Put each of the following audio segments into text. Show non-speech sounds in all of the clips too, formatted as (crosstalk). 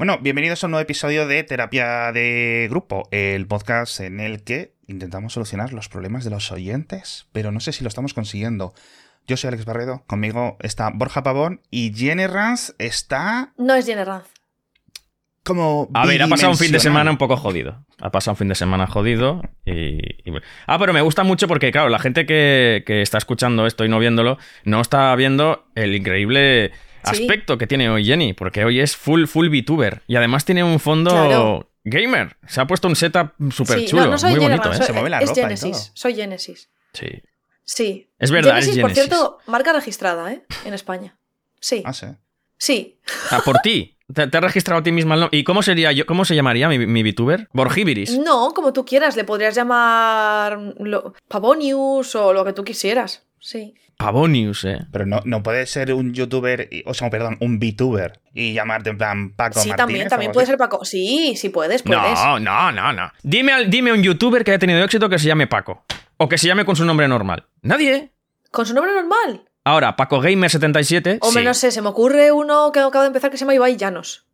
Bueno, bienvenidos a un nuevo episodio de Terapia de Grupo, el podcast en el que intentamos solucionar los problemas de los oyentes, pero no sé si lo estamos consiguiendo. Yo soy Alex Barredo, conmigo está Borja Pavón y Jenny Ranz está No es Jenny Ranz. como... A ver, ha pasado un fin de semana un poco jodido. Ha pasado un fin de semana jodido y... y- Ah, pero me gusta mucho porque, claro, la gente que, que está escuchando esto y no viéndolo, no está viendo el increíble Sí. aspecto que tiene hoy Jenny, porque hoy es full, full VTuber. Y además tiene un fondo Claro. gamer. Se ha puesto un setup súper sí, chulo, no, no soy muy Jenny bonito, ¿eh? soy- Se mueve la es ropa y Genesis. todo. Soy Genesis. Sí. Sí. Es verdad, Genesis, es por Genesis. cierto, marca registrada, ¿eh? En España. Sí. Ah, sí. Sí. Ah, por ti. Te, te has registrado a ti misma el nombre. ¿Y cómo sería yo? ¿Cómo se llamaría mi, mi VTuber? Borgibiris. No, como tú quieras. Le podrías llamar lo- Pavonius o lo que tú quisieras. Sí. Pavonius, eh. Pero no, no puede ser un youtuber, y- o sea, perdón, un VTuber y llamarte en plan Paco sí, Martínez. también, también puede ser Paco. Sí, sí puedes, puedes. No, no, no, no. Dime, al- dime un youtuber que haya tenido éxito que se llame Paco. O que se llame con su nombre normal. Nadie. Con su nombre normal. Ahora, Paco Gamer 77. Hombre, sí. no sé, se me ocurre uno que acaba de empezar que se llama Ibai Llanos.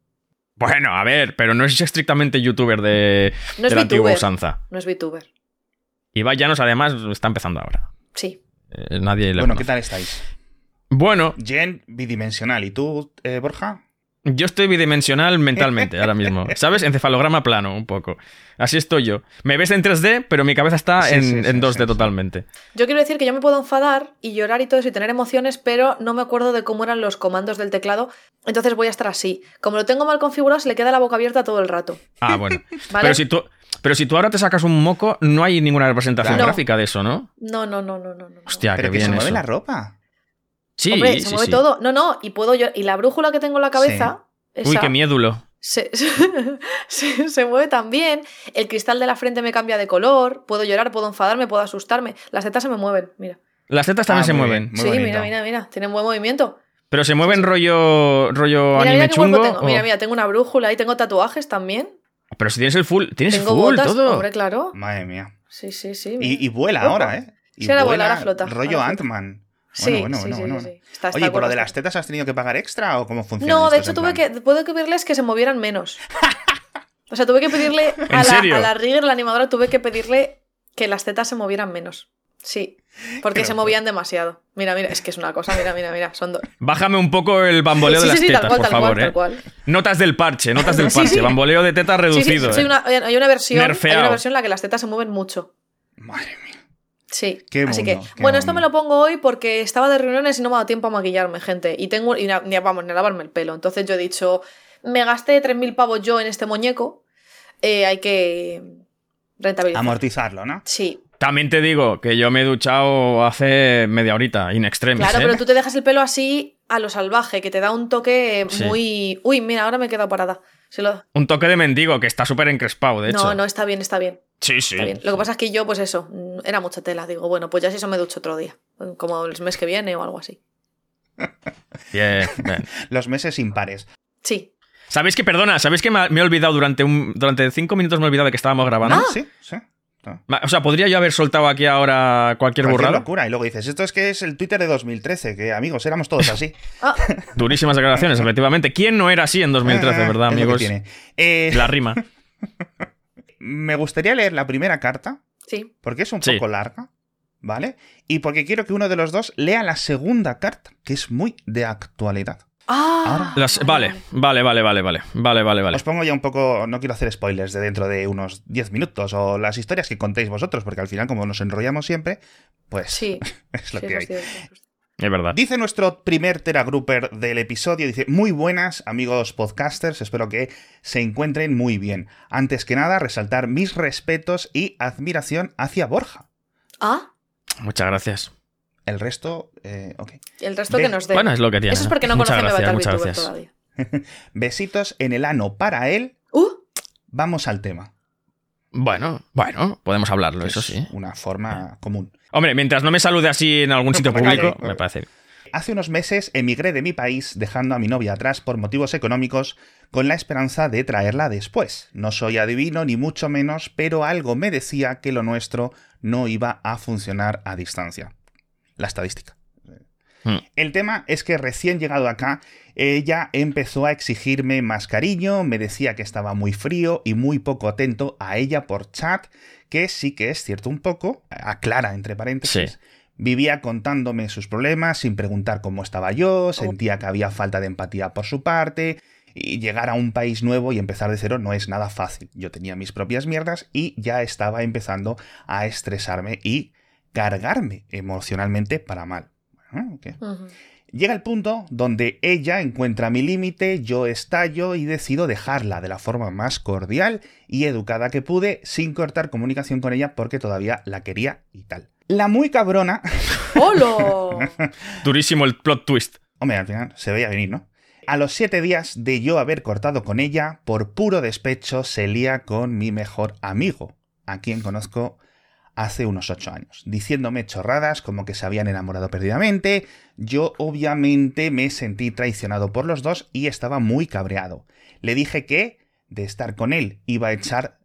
Bueno, a ver, pero no es estrictamente youtuber de, No es de la antigua usanza. No es VTuber. Ibai Llanos, además, está empezando ahora. Sí. Eh, nadie le Bueno, conoce. ¿qué tal estáis? Bueno, Jen, bidimensional. ¿Y tú, eh, Borja? Yo estoy bidimensional mentalmente (laughs) ahora mismo. ¿Sabes? Encefalograma plano, un poco. Así estoy yo. Me ves en 3D, pero mi cabeza está Sí, en, sí, sí, en 2D sí, sí. totalmente. Yo quiero decir que yo me puedo enfadar y llorar y todo eso y tener emociones, pero no me acuerdo de cómo eran los comandos del teclado. Entonces voy a estar así. Como lo tengo mal configurado, se le queda la boca abierta todo el rato. Ah, bueno. (laughs) ¿Vale? Pero si tú. Pero si tú ahora te sacas un moco, no hay ninguna representación Claro. gráfica de eso, ¿no? No, no, no, no, no. no. Hostia, Pero qué que se bien mueve eso. la ropa. Sí, Hombre, sí, se mueve sí. todo. No, no, y puedo yo. Y la brújula que tengo en la cabeza. Uy, esa, qué miédulo. se, (laughs) se, se mueve también. El cristal de la frente me cambia de color. Puedo llorar, puedo enfadarme, puedo asustarme. Las tetas se me mueven, mira. Las tetas también Ah, se muy mueven. muy sí, bonito. mira, mira, mira. Tienen buen movimiento. Pero se mueven rollo, rollo Mira, anime mira chungo. tengo. Mira, mira, tengo una brújula y tengo tatuajes también. Pero si tienes el full, tienes Tengo full botas, todo. hombre, claro. Madre mía. Sí, sí, sí. Y, vuela Ojo. ahora, ¿eh? Y Sí, ahora vuela, ahora flota, Rollo. Ant-Man. Sí, bueno, bueno, sí, bueno, sí, bueno. sí. Está- está Oye, ¿y por lo de las tetas has tenido que pagar extra o cómo funciona? No, de hecho tuve que, puedo que pedirles que se movieran menos. (laughs) O sea, tuve que pedirle a la, a la Rigger, la animadora, tuve que pedirle que las tetas se movieran menos. Sí, porque se movían demasiado. Mira, mira, es que es una cosa, mira, mira, mira, son dos. Bájame un poco el bamboleo Sí, de las sí, tal tetas, cual, por tal favor, cual, eh. tal cual. Notas del parche, notas (laughs) del parche. Bamboleo de tetas reducido. eh. una- hay una versión, hay una versión en la que las tetas se mueven mucho. Madre mía. Sí, Qué así mundo, que, qué bueno, esto me lo pongo hoy porque estaba de reuniones y no me ha dado tiempo a maquillarme, gente. Y tengo, y ni, a- vamos, ni a lavarme el pelo. Entonces yo he dicho, me gasté 3.000 pavos yo en este muñeco, eh, hay que rentabilizar. Amortizarlo, ¿no? Sí, También te digo que yo me he duchado hace media horita, in extremis. claro, ¿eh? pero tú te dejas el pelo así a lo salvaje, que te da un toque Sí. muy... Uy, mira, ahora me he quedado parada. Se lo- Un toque de mendigo que está súper encrespado, de hecho. No, no, está bien, está bien. Sí, sí. Está bien. Lo que pasa es que yo, pues eso, era mucha tela. Digo, bueno, pues ya si eso me ducho otro día. Como el mes que viene o algo así. Bien, (laughs) bien. Los meses impares. Sí. ¿Sabéis que, perdona, sabéis que me, me he olvidado durante un durante cinco minutos me he olvidado de que estábamos grabando? ¿No? Sí, sí. No. O sea, podría yo haber soltado aquí ahora cualquier Cualquier burrada. locura. Y luego dices, esto es que es el Twitter de 2013, que amigos, éramos todos así. (laughs) Ah, Durísimas declaraciones, efectivamente. ¿Quién no era así en 2013, Ah, verdad, amigos? tiene. Eh, La rima. (laughs) Me gustaría leer la primera carta, sí. porque es un Sí. poco larga, ¿vale? Y porque quiero que uno de los dos lea la segunda carta, que es muy de actualidad. Ah. Ahora. Las- vale, vale, vale, vale, vale. Vale, vale, vale. Os pongo ya un poco, no quiero hacer spoilers de dentro de unos 10 minutos o las historias que contéis vosotros, porque al final como nos enrollamos siempre, pues Sí. (laughs) es lo sí, que hay. es cierto, es verdad. Dice nuestro primer teragrouper del episodio, dice, muy buenas amigos podcasters, espero que se encuentren muy bien. Antes que nada, resaltar mis respetos y admiración hacia Borja. Ah, Muchas gracias. El resto, eh, ok. el resto que nos dé. Bueno, es lo que tiene. Eso es porque no muchas conoce gracias, muchas gracias. todavía. (laughs) Besitos en el ano para él. Uh, Vamos al tema. Bueno, bueno, podemos hablarlo, eso es sí. Una forma común. Hombre, mientras no me salude así en algún sitio Vale, público, me parece bien. Hace unos meses emigré de mi país dejando a mi novia atrás por motivos económicos con la esperanza de traerla después. No soy adivino ni mucho menos, pero algo me decía que lo nuestro no iba a funcionar a distancia. La estadística. Hmm. El tema es que recién llegado acá, ella empezó a exigirme más cariño, me decía que estaba muy frío y muy poco atento a ella por chat, que sí que es cierto un poco, aclara entre paréntesis. Sí. Vivía contándome sus problemas sin preguntar cómo estaba yo, sentía que había falta de empatía por su parte, y llegar a un país nuevo y empezar de cero no es nada fácil. Yo tenía mis propias mierdas y ya estaba empezando a estresarme y cargarme emocionalmente para mal. Ujú. Llega el punto donde ella encuentra mi límite, yo estallo y decido dejarla de la forma más cordial y educada que pude, sin cortar comunicación con ella porque todavía la quería y tal. La muy cabrona, (laughs) ¡Holo! (laughs) Durísimo el plot twist. hombre, al final se veía venir, ¿no? A los siete días de yo haber cortado con ella, por puro despecho se lía con mi mejor amigo, a quien conozco hace unos ocho años, diciéndome chorradas como que se habían enamorado perdidamente. Yo obviamente me sentí traicionado por los dos y estaba muy cabreado. Le dije que, de estar con él, iba a echar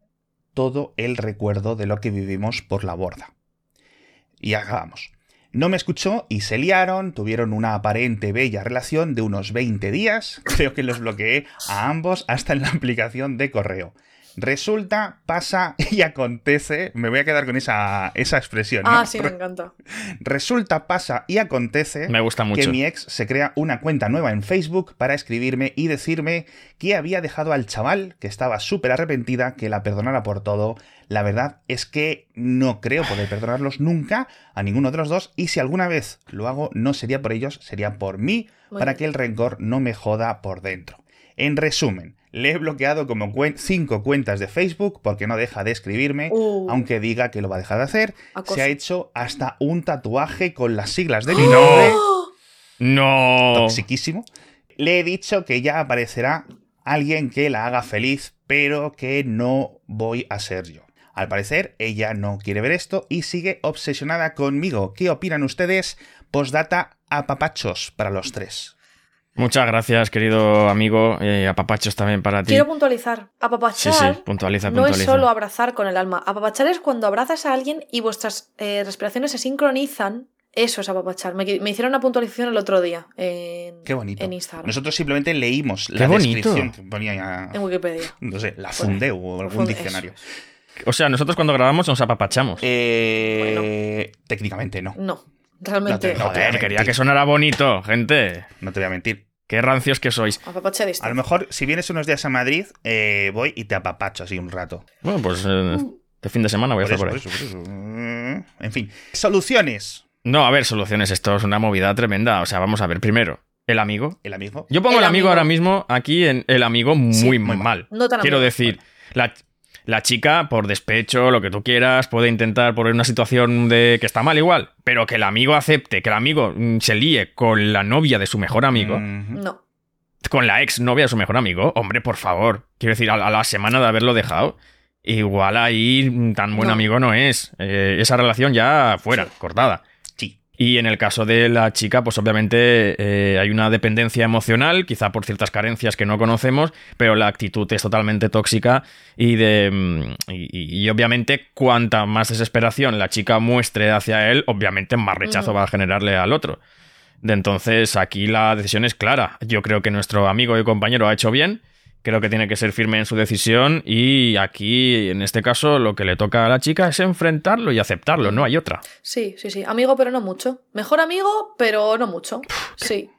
todo el recuerdo de lo que vivimos por la borda. Y acabamos. No me escuchó y se liaron, tuvieron una aparente bella relación de unos 20 días, (laughs) creo que los bloqueé a ambos hasta en la aplicación de correo. Resulta, pasa (laughs) y acontece, me voy a quedar con esa, esa expresión. ¿no? Ah, sí, me encanta. Resulta, pasa y acontece Me gusta que mucho. mi ex se crea una cuenta nueva en Facebook para escribirme y decirme que había dejado al chaval, que estaba súper arrepentida, que la perdonara por todo. La verdad es que no creo poder perdonarlos nunca a ninguno de los dos y si alguna vez lo hago no sería por ellos, sería por mí, Muy para bien. que el rencor no me joda por dentro. En resumen, le he bloqueado como cuen- cinco cuentas de Facebook porque no deja de escribirme, Uh. aunque diga que lo va a dejar de hacer. Acoso. Se ha hecho hasta un tatuaje con las siglas de mi ¡No! nombre No. toxiquísimo. Le he dicho que ya aparecerá alguien que la haga feliz, pero que no voy a ser yo. Al parecer, ella no quiere ver esto y sigue obsesionada conmigo. ¿Qué opinan ustedes? Postdata apapachos para los tres. Muchas gracias, querido amigo. Eh, apapachos también para ti. Quiero puntualizar. Sí, Apapachar sí, puntualiza, no es puntualiza. solo abrazar con el alma. Apapachar es cuando abrazas a alguien y vuestras eh, respiraciones se sincronizan. Eso es apapachar. Me, me hicieron una puntualización el otro día en, Qué bonito. en Instagram, Nosotros simplemente leímos la Qué bonito. descripción que ponía, en Wikipedia. (laughs) no sé, la Fundeu o algún Funde- diccionario. eso O sea, nosotros cuando grabamos nos apapachamos. Eh, Técnicamente no. No, realmente. No te- no te- Joder, quería que sonara bonito, gente. No te voy a mentir. Qué rancios que sois. Apapachar A lo mejor, si vienes unos días a Madrid, eh, voy y te apapacho así un rato. Bueno, pues eh, de fin de semana voy a Por estar eso, por ahí. por eso, por eso. En fin. Soluciones. No, a ver, soluciones. Esto es una movida tremenda. O sea, vamos a ver. Primero, el amigo. El amigo. Yo pongo el, El amigo, amigo. ahora mismo aquí en el amigo muy, Sí, muy mal. No tan Quiero amigo. decir, la, la chica, por despecho, lo que tú quieras, puede intentar poner una situación de que está mal igual, pero que el amigo acepte, que el amigo mm, se líe con la novia de su mejor amigo. No. con la ex novia de su mejor amigo, hombre, por favor. Quiero decir, a, a la semana de haberlo dejado, igual ahí mm, tan buen No. amigo no es. Eh, esa relación ya fuera, cortada. Y en el caso de la chica, pues obviamente eh, hay una dependencia emocional, quizá por ciertas carencias que no conocemos, pero la actitud es totalmente tóxica y de mm, y, y obviamente cuanta más desesperación la chica muestre hacia él, obviamente más rechazo va a generarle al otro. De entonces aquí la decisión es clara. Yo creo que nuestro amigo y compañero ha hecho bien. Creo que tiene que ser firme en su decisión y aquí, en este caso, lo que le toca a la chica es enfrentarlo y aceptarlo, no hay otra. Sí, sí, sí. Amigo, pero no mucho. Mejor amigo, pero no mucho. Sí.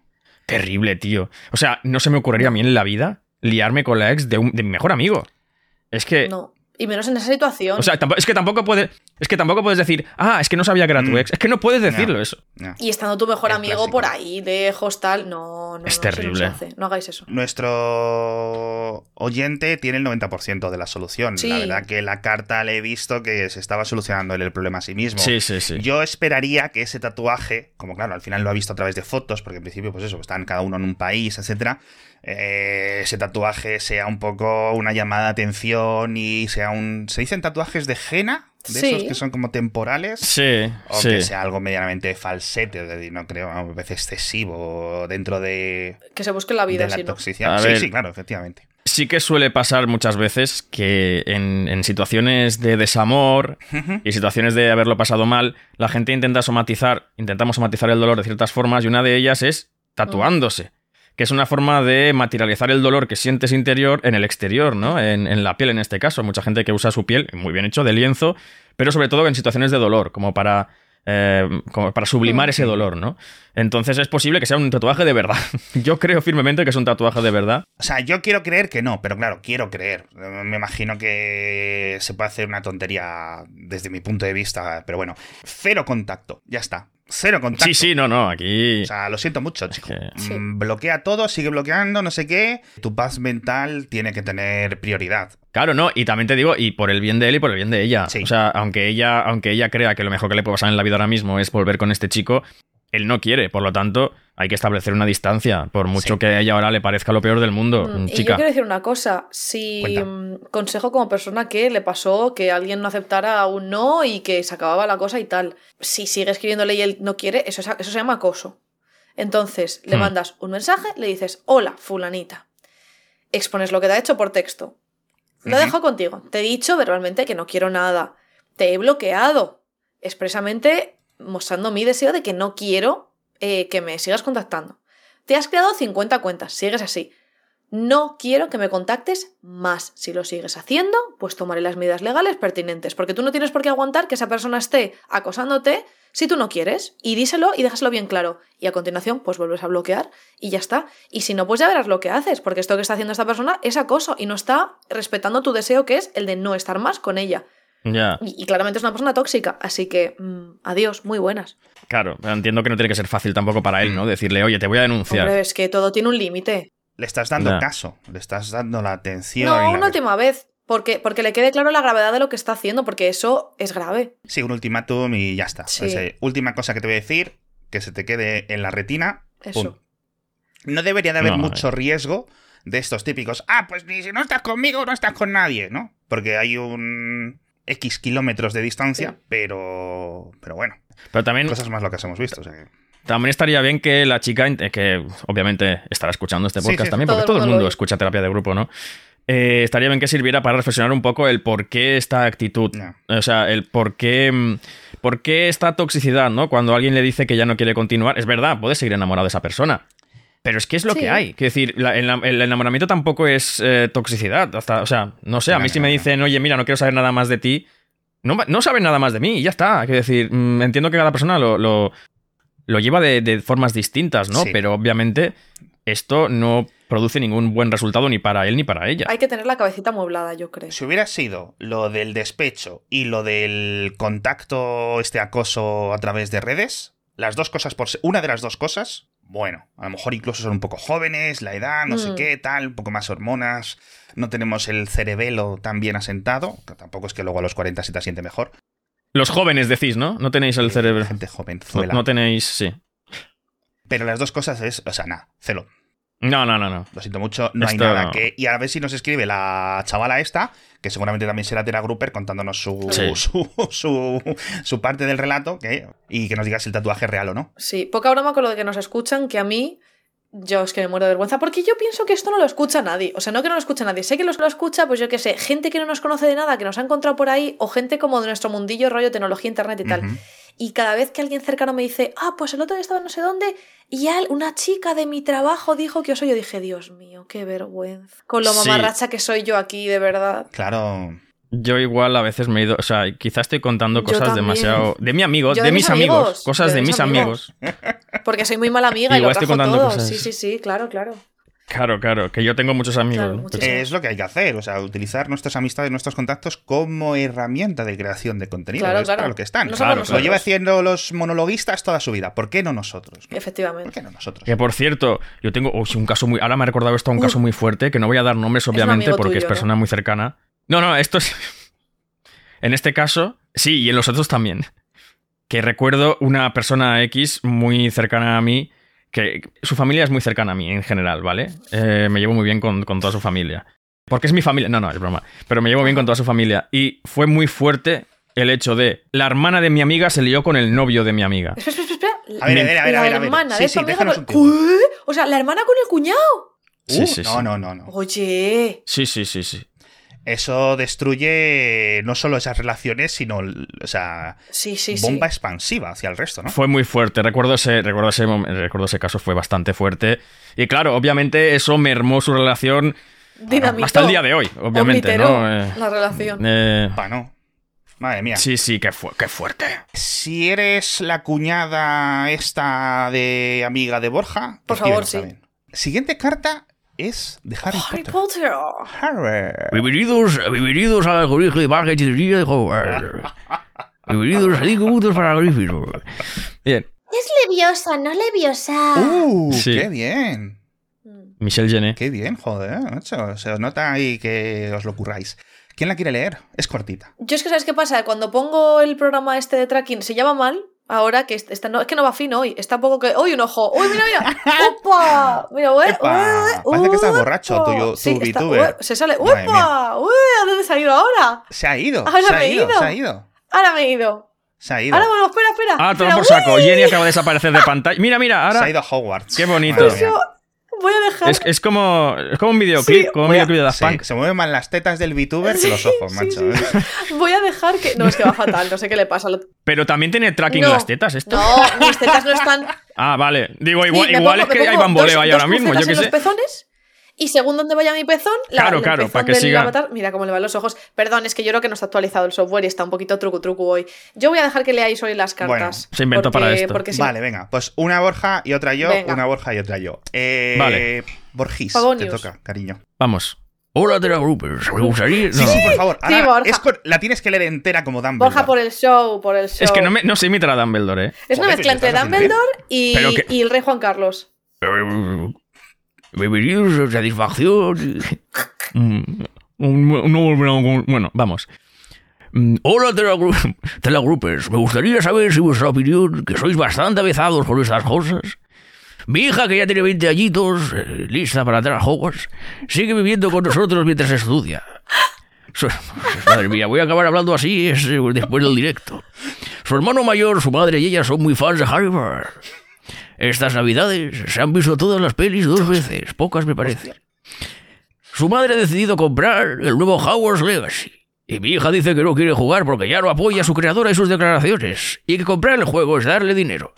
Terrible, tío. O sea, no se me ocurriría a mí en la vida liarme con la ex de, un, de mi mejor amigo. Es que. No. Y menos en esa situación. O sea, es que tampoco puedes. Es que tampoco puedes decir, ah, es que no sabía que era tu Mm. ex. Es que no puedes decirlo No. eso. No. y estando tu mejor Es amigo clásico. por ahí, de hostal, no, no. Es no, terrible. No, se hace. No hagáis eso. Nuestro oyente tiene el 90% de la solución. Sí. La verdad que la carta le he visto que se estaba solucionando el problema a sí mismo. Sí, sí, sí. Yo esperaría que ese tatuaje, como claro, al final lo ha visto a través de fotos, porque en principio, pues eso, están cada uno en un país, etcétera. Eh, ese tatuaje sea un poco una llamada de atención y sea un. ¿Se dicen tatuajes de henna? De Sí. esos que son como temporales. Sí, O sí. que sea algo medianamente falsete, no creo, me parece excesivo dentro de, Que se busque la vida, de la toxicidad. A sí, ver. sí, claro, efectivamente. sí que suele pasar muchas veces que en, en situaciones de desamor y situaciones de haberlo pasado mal, la gente intenta somatizar, intentamos somatizar el dolor de ciertas formas y una de ellas es tatuándose. Que es una forma de materializar el dolor que sientes interior en el exterior, ¿no? En, en la piel en este caso. Mucha gente que usa su piel, muy bien hecho, de lienzo, pero sobre todo en situaciones de dolor, como para eh, como para sublimar ese dolor, ¿no? Entonces es posible que sea un tatuaje de verdad. (laughs) Yo creo firmemente que es un tatuaje de verdad. O sea, yo quiero creer que no, pero claro, quiero creer. Me imagino que se puede hacer una tontería desde mi punto de vista, pero bueno, cero contacto, ya está. Cero contacto. Sí, sí, no, no, aquí... O sea, lo siento mucho, chico. que- Sí. Mm, Bloquea todo, sigue bloqueando, no sé qué. Tu paz mental tiene que tener prioridad. Claro, no, y también te digo, y por el bien de él y por el bien de ella. Sí. O sea, aunque ella, aunque ella crea que lo mejor que le puede pasar en la vida ahora mismo es volver con este chico, él no quiere, por lo tanto, hay que establecer una distancia, por mucho Sí. que a ella ahora le parezca lo peor del mundo, Mm, Y yo chica. quiero decir una cosa, si Cuenta. mm, consejo como persona que le pasó que alguien no aceptara un no y que se acababa la cosa y tal, si sigue escribiéndole y él no quiere, eso, es- eso se llama acoso. Entonces, le Hmm. mandas un mensaje, le dices, hola, fulanita. Expones lo que te ha hecho por texto. Lo Ujú. dejo contigo. Te he dicho verbalmente que no quiero nada. Te he bloqueado. Expresamente mostrando mi deseo de que no quiero eh, que me sigas contactando. Te has creado 50 cuentas, sigues así. No quiero que me contactes más. Si lo sigues haciendo, pues tomaré las medidas legales pertinentes, porque tú no tienes por qué aguantar que esa persona esté acosándote si tú no quieres. Y díselo y déjaselo bien claro. Y a continuación, pues vuelves a bloquear y ya está. Y si no, pues ya verás lo que haces, porque esto que está haciendo esta persona es acoso y no está respetando tu deseo, que es el de no estar más con ella. Ya, Y, y claramente es una persona tóxica, así que mm, adiós, muy buenas. claro, entiendo que no tiene que ser fácil tampoco para él, ¿no? Decirle, oye, te voy a denunciar. Hombre, es que todo tiene un límite. Le estás dando Ya. caso, le estás dando la atención. No, y la- una última vez. Porque, porque le quede claro la gravedad de lo que está haciendo, porque eso es grave. Sí, un ultimátum y ya está. Sí. Última cosa que te voy a decir, que se te quede en la retina. Eso. No debería de haber No, mucho eh. riesgo de estos típicos. Ah, pues ni si no estás conmigo, no estás con nadie, ¿no? Porque hay un X kilómetros de distancia, Sí. pero. Pero bueno, Pero también, cosas más locas hemos visto. o sea que- también estaría bien que la chica, eh, que obviamente estará escuchando este podcast sí, también, todo porque todo el mundo lo- escucha terapia de grupo, ¿no? Eh, estaría bien que sirviera para reflexionar un poco el por qué esta actitud, o sea, el por qué, mm, por qué esta toxicidad, ¿no? Cuando alguien le dice que ya no quiere continuar, es verdad, puede seguir enamorado de esa persona. Pero es que es lo Sí. que hay. Quiero decir, la- el, el enamoramiento tampoco es eh, toxicidad. Hasta, o sea, no sé, a mí si me dicen, oye, mira, no quiero saber nada más de ti, no, no saben nada más de mí y ya está. Quiero decir, mm, entiendo que cada persona lo, lo, lo lleva de, de formas distintas, ¿no? Sí. Pero obviamente esto no produce ningún buen resultado ni para él ni para ella. Hay que tener la cabecita amueblada, yo creo. Si hubiera sido lo del despecho y lo del contacto, este acoso a través de redes, las dos cosas por se- una de las dos cosas, bueno, a lo mejor incluso son un poco jóvenes, la edad, no sé Mm. qué, tal, un poco más hormonas, no tenemos el cerebelo tan bien asentado, que tampoco es que luego a los 40 se te siente mejor. Los jóvenes decís, ¿no? No tenéis el cerebro. Gente No, jovenzuela. no tenéis, sí. Pero las dos cosas es, o sea, nada, celo. No, no, no, no. Lo siento mucho, no Esto- hay nada que. Y a ver si nos escribe la chavala esta, que seguramente también será Tera Grupper, contándonos su, Sí. (laughs) su, su, su parte del relato que, y que nos diga si el tatuaje es real o no. Sí, poca broma con lo de que nos escuchan, que a mí, yo es que me muero de vergüenza, porque yo pienso que esto no lo escucha nadie. O sea, no que no lo escucha nadie. Sé que los lo escucha, pues yo qué sé, gente que no nos conoce de nada, que nos ha encontrado por ahí, o gente como de nuestro mundillo, rollo tecnología, internet y tal. Y cada vez que alguien cercano me dice, ah, pues el otro día estaba no sé dónde, y una chica de mi trabajo dijo que os soy, yo dije, Dios mío, qué vergüenza. Con lo Sí. mamarracha que soy yo aquí, de verdad. Claro. Yo igual a veces me he ido, o sea, quizá estoy contando Yo cosas demasiado... De mi amigo, Yo de, de mis mis amigos, amigos, cosas de, mis amigos. Porque soy muy mala amiga y Igual lo estoy contando todo. cosas. Sí, sí, sí, claro, claro. Claro, claro, que yo tengo muchos amigos. Claro, ¿no? muchos. Pero- Es lo que hay que hacer, o sea, utilizar nuestras amistades, nuestros contactos como herramienta de creación de contenido. Claro, es claro. para lo que están. No Claro. Lo lleva haciendo los monologuistas toda su vida. ¿Por qué no nosotros? ¿Por Efectivamente. qué no nosotros? Que por cierto, yo tengo uy, un caso muy. Ahora me ha recordado esto un caso muy fuerte, que no voy a dar nombres, obviamente, porque es persona muy cercana. No, no, esto es. (laughs) en este caso, sí, y en los otros también. Que recuerdo una persona X muy cercana a mí, que su familia es muy cercana a mí en general, ¿vale? Eh, me llevo muy bien con, con toda su familia. Porque es mi familia. No, no, es broma. Pero me llevo bien con toda su familia. Y fue muy fuerte el hecho de. La hermana de mi amiga se lió con el novio de mi amiga. Espera, espera, espera. A ver, a ver, a ver, la a ver, a ver. hermana Sí, de sí, amiga déjanos con-. O sea, la hermana con el cuñado. Sí, Uh, sí, no, sí. no, no, no. Oye. Sí, sí, sí, sí. Eso destruye no solo esas relaciones, sino, o sea, Sí, sí, sí. bomba expansiva hacia el resto, ¿no? Fue muy fuerte. Recuerdo ese, recuerdo, ese, recuerdo ese caso, fue bastante fuerte. Y claro, obviamente eso mermó su relación Dinamitó. hasta el día de hoy, obviamente, ¿no? Eh, la relación. eh, Pa, no. Madre mía. sí, sí, qué, fu- qué fuerte. Si eres la cuñada esta de amiga de Borja, Por favor, sí. también. Siguiente carta es de Harry, Harry Potter. Potter. Harry. Bienvenidos, bienvenidos al colegio de marketing de Hogwarts. (laughs) Bienvenidos a 5 puntos para Gryffindor. Bien, Es leviosa, no leviosa. Uh, Sí. qué bien. Mm. Michelle Jenner. Qué bien, joder, macho. Se os nota ahí que os lo curráis. ¿Quién la quiere leer? Es cortita. Yo es que, ¿sabes qué pasa? Cuando pongo el programa este de tracking, se llama mal. Ahora que está, no, es que no va fino hoy. Está un poco que. ¡Uy, un ojo! ¡Uy, mira, mira! (laughs) ¡Opa! Mira, güey. Epa, parece que estás borracho, tu yo- tu VTuber. ué, se sale. ¡Opa! ¡Uy! ¿A dónde se ha ido ahora? Se ha ido. Ahora se me he ido, ido. se ha ido. Ahora me he ido. Se ha ido. Ahora bueno, espera, espera. Ah, toma por saco. Jenny acaba de desaparecer de pantalla. Mira, mira, Se ha ahora. ido a Hogwarts. Qué bonito. Yo voy a dejar. Es, es como, es como un videoclip, Sí, como un a- videoclip de Daft sí, Punk. se mueven más las tetas del VTuber que los ojos, Sí, macho. sí. Voy a dejar que. No, es que va fatal, no sé qué le pasa. Lo- Pero también tiene tracking No. las tetas esto. No, mis tetas no están. Ah, vale. Digo, igual, igual pongo- es que hay bamboleo dos- ahí dos ahora mismo, yo qué sé. los pezones y según donde vaya mi pezón, la, Claro, el claro, pezón para que siga. avatar, mira cómo le van los ojos. Perdón, es que yo creo que no está actualizado el software y está un poquito truco truco hoy. Yo voy a dejar que leáis hoy las Bueno, cartas. se inventó porque- para esto. porque si- Vale, venga. Pues una Borja y otra yo, Venga. una Borja y otra yo. Eh, Vale. Borgis, te toca, cariño. Vamos. Hola, Teragroupers. Me gustaría. Sí, no. sí, por favor. Sí, Ahora Borja. es con- la tienes que leer entera como Dumbledore. Borja por el show, por el show. Es que no, me, no sé imitar a Dumbledore, ¿eh? Es una Joder, mezcla entre. Dumbledore y, que- y el rey Juan Carlos. Bienvenidos a satisfacción. (laughs) Mm, Bueno, vamos. Mm, Hola, Telagroupers. Me gustaría saber si vuestra opinión, que sois bastante avezados con estas cosas. Mi hija, que ya tiene 20 añitos, eh, lista para entrar a Hogwarts, sigue viviendo con nosotros mientras estudia. (laughs) Madre mía, voy a acabar hablando así eh, después del directo. Su hermano mayor, su madre y ella son muy fans de Harry Potter. Estas navidades se han visto todas las pelis dos veces, pocas me parecen. Su madre ha decidido comprar el nuevo Hogwarts Legacy. Y mi hija dice que no quiere jugar porque ya no apoya a su creadora y sus declaraciones. Y que comprar el juego es darle dinero.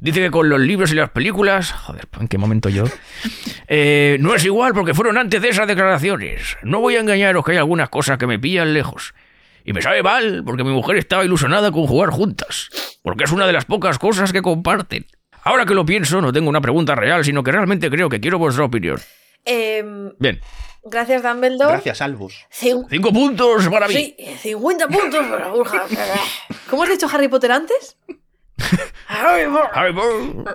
Dice que con los libros y las películas... Joder, ¿en qué momento yo? Eh, no es igual porque fueron antes de esas declaraciones. No voy a engañaros que hay algunas cosas que me pillan lejos. Y me sabe mal porque mi mujer estaba ilusionada con jugar juntas. Porque es una de las pocas cosas que comparten. Ahora que lo pienso, no tengo una pregunta real, sino que realmente creo que quiero vuestra opinión. Em, Bien, gracias, Dumbledore. Gracias, Albus. Cin- cinco puntos para mí. Sí, 50 puntos para Borja. (laughs) ¿Cómo has dicho Harry Potter antes? Harry Potter. Harry Potter,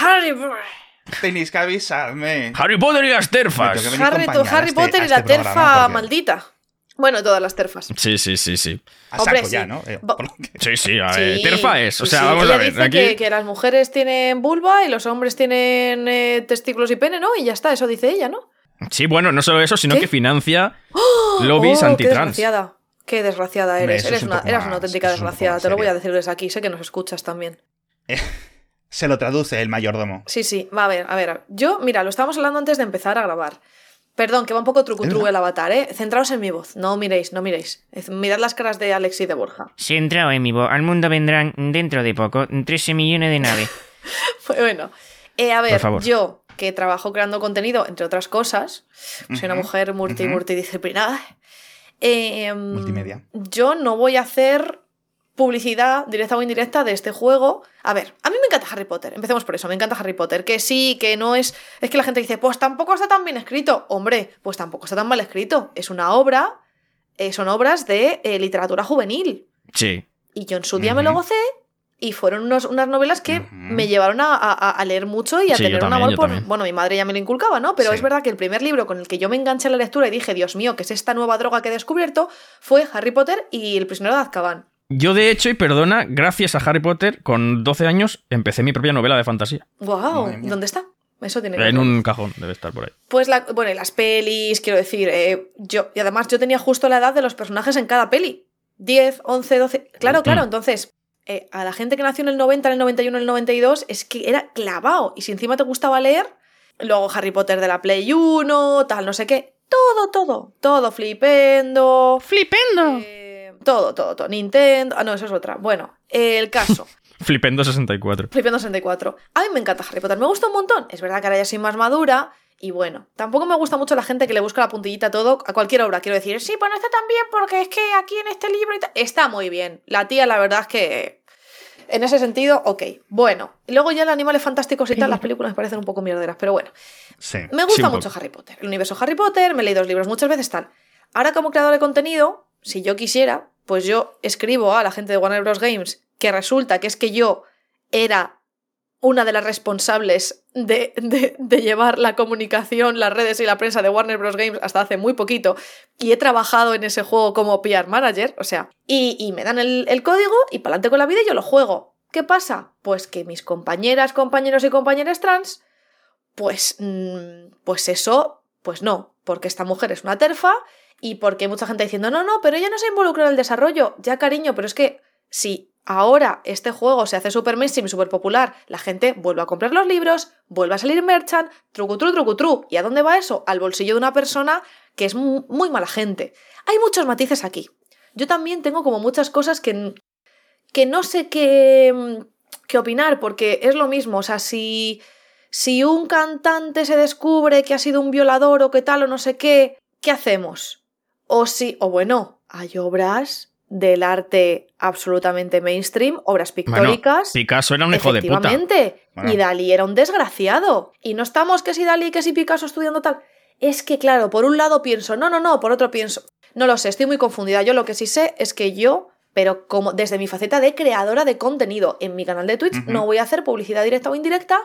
Harry Potter. Tenéis que avisarme. Harry Potter y las terfas. Harry, este- Potter y este la terfa maldita. Bueno, todas las terfas. Sí, sí, sí, sí. A Hombre, saco ya, sí. ¿no? Eh, Sí, sí, a ver, Sí, terfa es. O sea, sí. vamos Ella a ver. dice Aquí... que, que las mujeres tienen vulva y los hombres tienen eh, testículos y pene, ¿no? Y ya está, eso dice ella, ¿no? Sí, bueno, no solo eso, sino ¿Qué? que financia lobbies Oh, Qué antitrans. desgraciada. Qué desgraciada eres. Eres es un una, eras más- una auténtica un desgraciada. Te lo voy a decir desde aquí. Sé que nos escuchas también. Se lo traduce el mayordomo. Sí, sí. Va a ver, a ver. Yo, mira, lo estábamos hablando antes de empezar a grabar. Perdón, que va un poco trucutru el avatar, ¿eh? Centraos en mi voz. No miréis, no miréis. Mirad las caras de Alex y de Borja. Centrado en mi voz, al mundo vendrán dentro de poco 13 millones de naves. (laughs) Pues bueno, eh, a ver, Por favor. yo que trabajo creando contenido, entre otras cosas, soy una mujer multi, ujú. multidisciplinada. eh, Multimedia. Yo no voy a hacer publicidad, directa o indirecta, de este juego. A ver, a mí me encanta Harry Potter. Empecemos por eso, me encanta Harry Potter. Que sí, que no es. Es que la gente dice, pues tampoco está tan bien escrito. Hombre, pues tampoco está tan mal escrito. Es una obra. eh, son obras de eh, literatura juvenil. Sí. Y yo en su día me lo gocé y fueron unos- unas novelas que me llevaron a, a- a leer mucho y a Sí, tener un también, amor yo por... Bueno, mi madre ya me lo inculcaba, ¿no? Pero Sí. es verdad que el primer libro con el que yo me enganché a la lectura y dije, Dios mío, ¿qué es esta nueva droga que he descubierto? Fue Harry Potter y El prisionero de Azkaban. Yo, de hecho, y perdona, gracias a Harry Potter, con 12 años empecé mi propia novela de fantasía. ¡Wow! ¿Dónde está? Eso tiene que En ver. un cajón, debe estar por ahí. Pues la, bueno, y las pelis, quiero decir, eh, yo, y además yo tenía justo la edad de los personajes en cada peli. 10, 11, 12. Claro, claro, Mm. entonces, eh, a la gente que nació en el 90, en el 91, en el 92, es que era clavado. Y si encima te gustaba leer, Luego Harry Potter de la Play 1, tal, no sé qué. Todo, todo, todo flipendo. ¡Flipendo! eh, todo, todo, todo. Nintendo. Ah, no, eso es otra. Bueno, el caso. (laughs) Flipendo 64. Flipendo 64. A mí me encanta Harry Potter, me gusta un montón. Es verdad que ahora ya soy más madura. Y bueno, tampoco me gusta mucho la gente que le busca la puntillita a todo a cualquier obra. Quiero decir, sí, pues no está tan bien porque es que aquí en este libro y tal- está muy bien. La tía, la verdad es que en ese sentido, ok. Bueno, y luego ya los animales fantásticos y tal, las películas me parecen un poco mierderas, pero bueno. Sí. Me gusta Sí, mucho. Harry Potter. El universo Harry Potter, me he leído los libros muchas veces, tal. Ahora, como creador de contenido, si yo quisiera, pues yo escribo a la gente de Warner Bros. Games que resulta que es que yo era una de las responsables de, de- de llevar la comunicación, las redes y la prensa de Warner Bros. Games hasta hace muy poquito y he trabajado en ese juego como PR manager, o sea, y, me dan el, el código y para adelante con la vida y yo lo juego. ¿Qué pasa? Pues que mis compañeras, compañeros y compañeras trans pues, mm, pues eso, pues no, porque esta mujer es una terfa y porque mucha gente diciendo, no, no, pero ella no se involucró en el desarrollo. Ya, cariño, pero es que si ahora este juego se hace súper mainstream y súper popular, la gente vuelve a comprar los libros, vuelve a salir merchant, trucutru, trucutru. ¿Y a dónde va eso? Al bolsillo de una persona que es mu- muy mala gente. Hay muchos matices aquí. Yo también tengo como muchas cosas que, que no sé qué, mm, qué opinar, porque es lo mismo. O sea, si, si un cantante se descubre que ha sido un violador o qué tal o no sé qué, ¿qué hacemos? O si, o bueno, hay obras del arte absolutamente mainstream, obras Bueno, pictóricas. Picasso era un hijo de puta. Bueno. Y Dalí era un desgraciado. Y no estamos que si Dalí, que si Picasso estudiando tal. Es que, claro, por un lado pienso, no, no, no, por otro pienso. No lo sé, estoy muy confundida. Yo lo que sí sé es que yo, pero como desde mi faceta de creadora de contenido en mi canal de Twitch, no voy a hacer publicidad directa o indirecta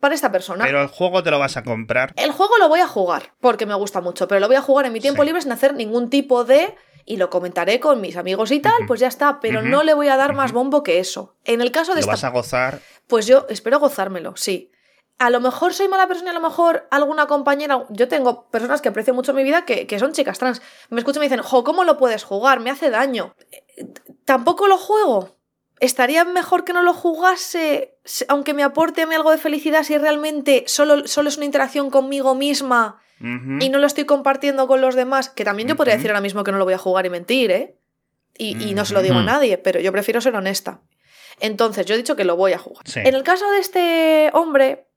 para esta persona. Pero el juego te lo vas a comprar. El juego lo voy a jugar porque me gusta mucho, pero lo voy a jugar en mi tiempo Sí. libre sin hacer ningún tipo de. Y lo comentaré con mis amigos y tal, pues ya está, pero no le voy a dar más bombo que eso. En el caso de Lo esta vas a gozar. pues yo espero gozármelo, sí. A lo mejor soy mala persona y a lo mejor alguna compañera. Yo tengo personas que aprecio mucho en mi vida que, que son chicas trans. Me escuchan y me dicen, jo, ¿cómo lo puedes jugar? Me hace daño. Eh, Tampoco lo juego. Estaría mejor que no lo jugase, aunque me aporte a mí algo de felicidad, si realmente solo, solo es una interacción conmigo misma y no lo estoy compartiendo con los demás. Que también yo podría decir ahora mismo que no lo voy a jugar y mentir, ¿eh? Y, y no se lo digo a nadie, pero yo prefiero ser honesta. Entonces, yo he dicho que lo voy a jugar. Sí. En el caso de este hombre,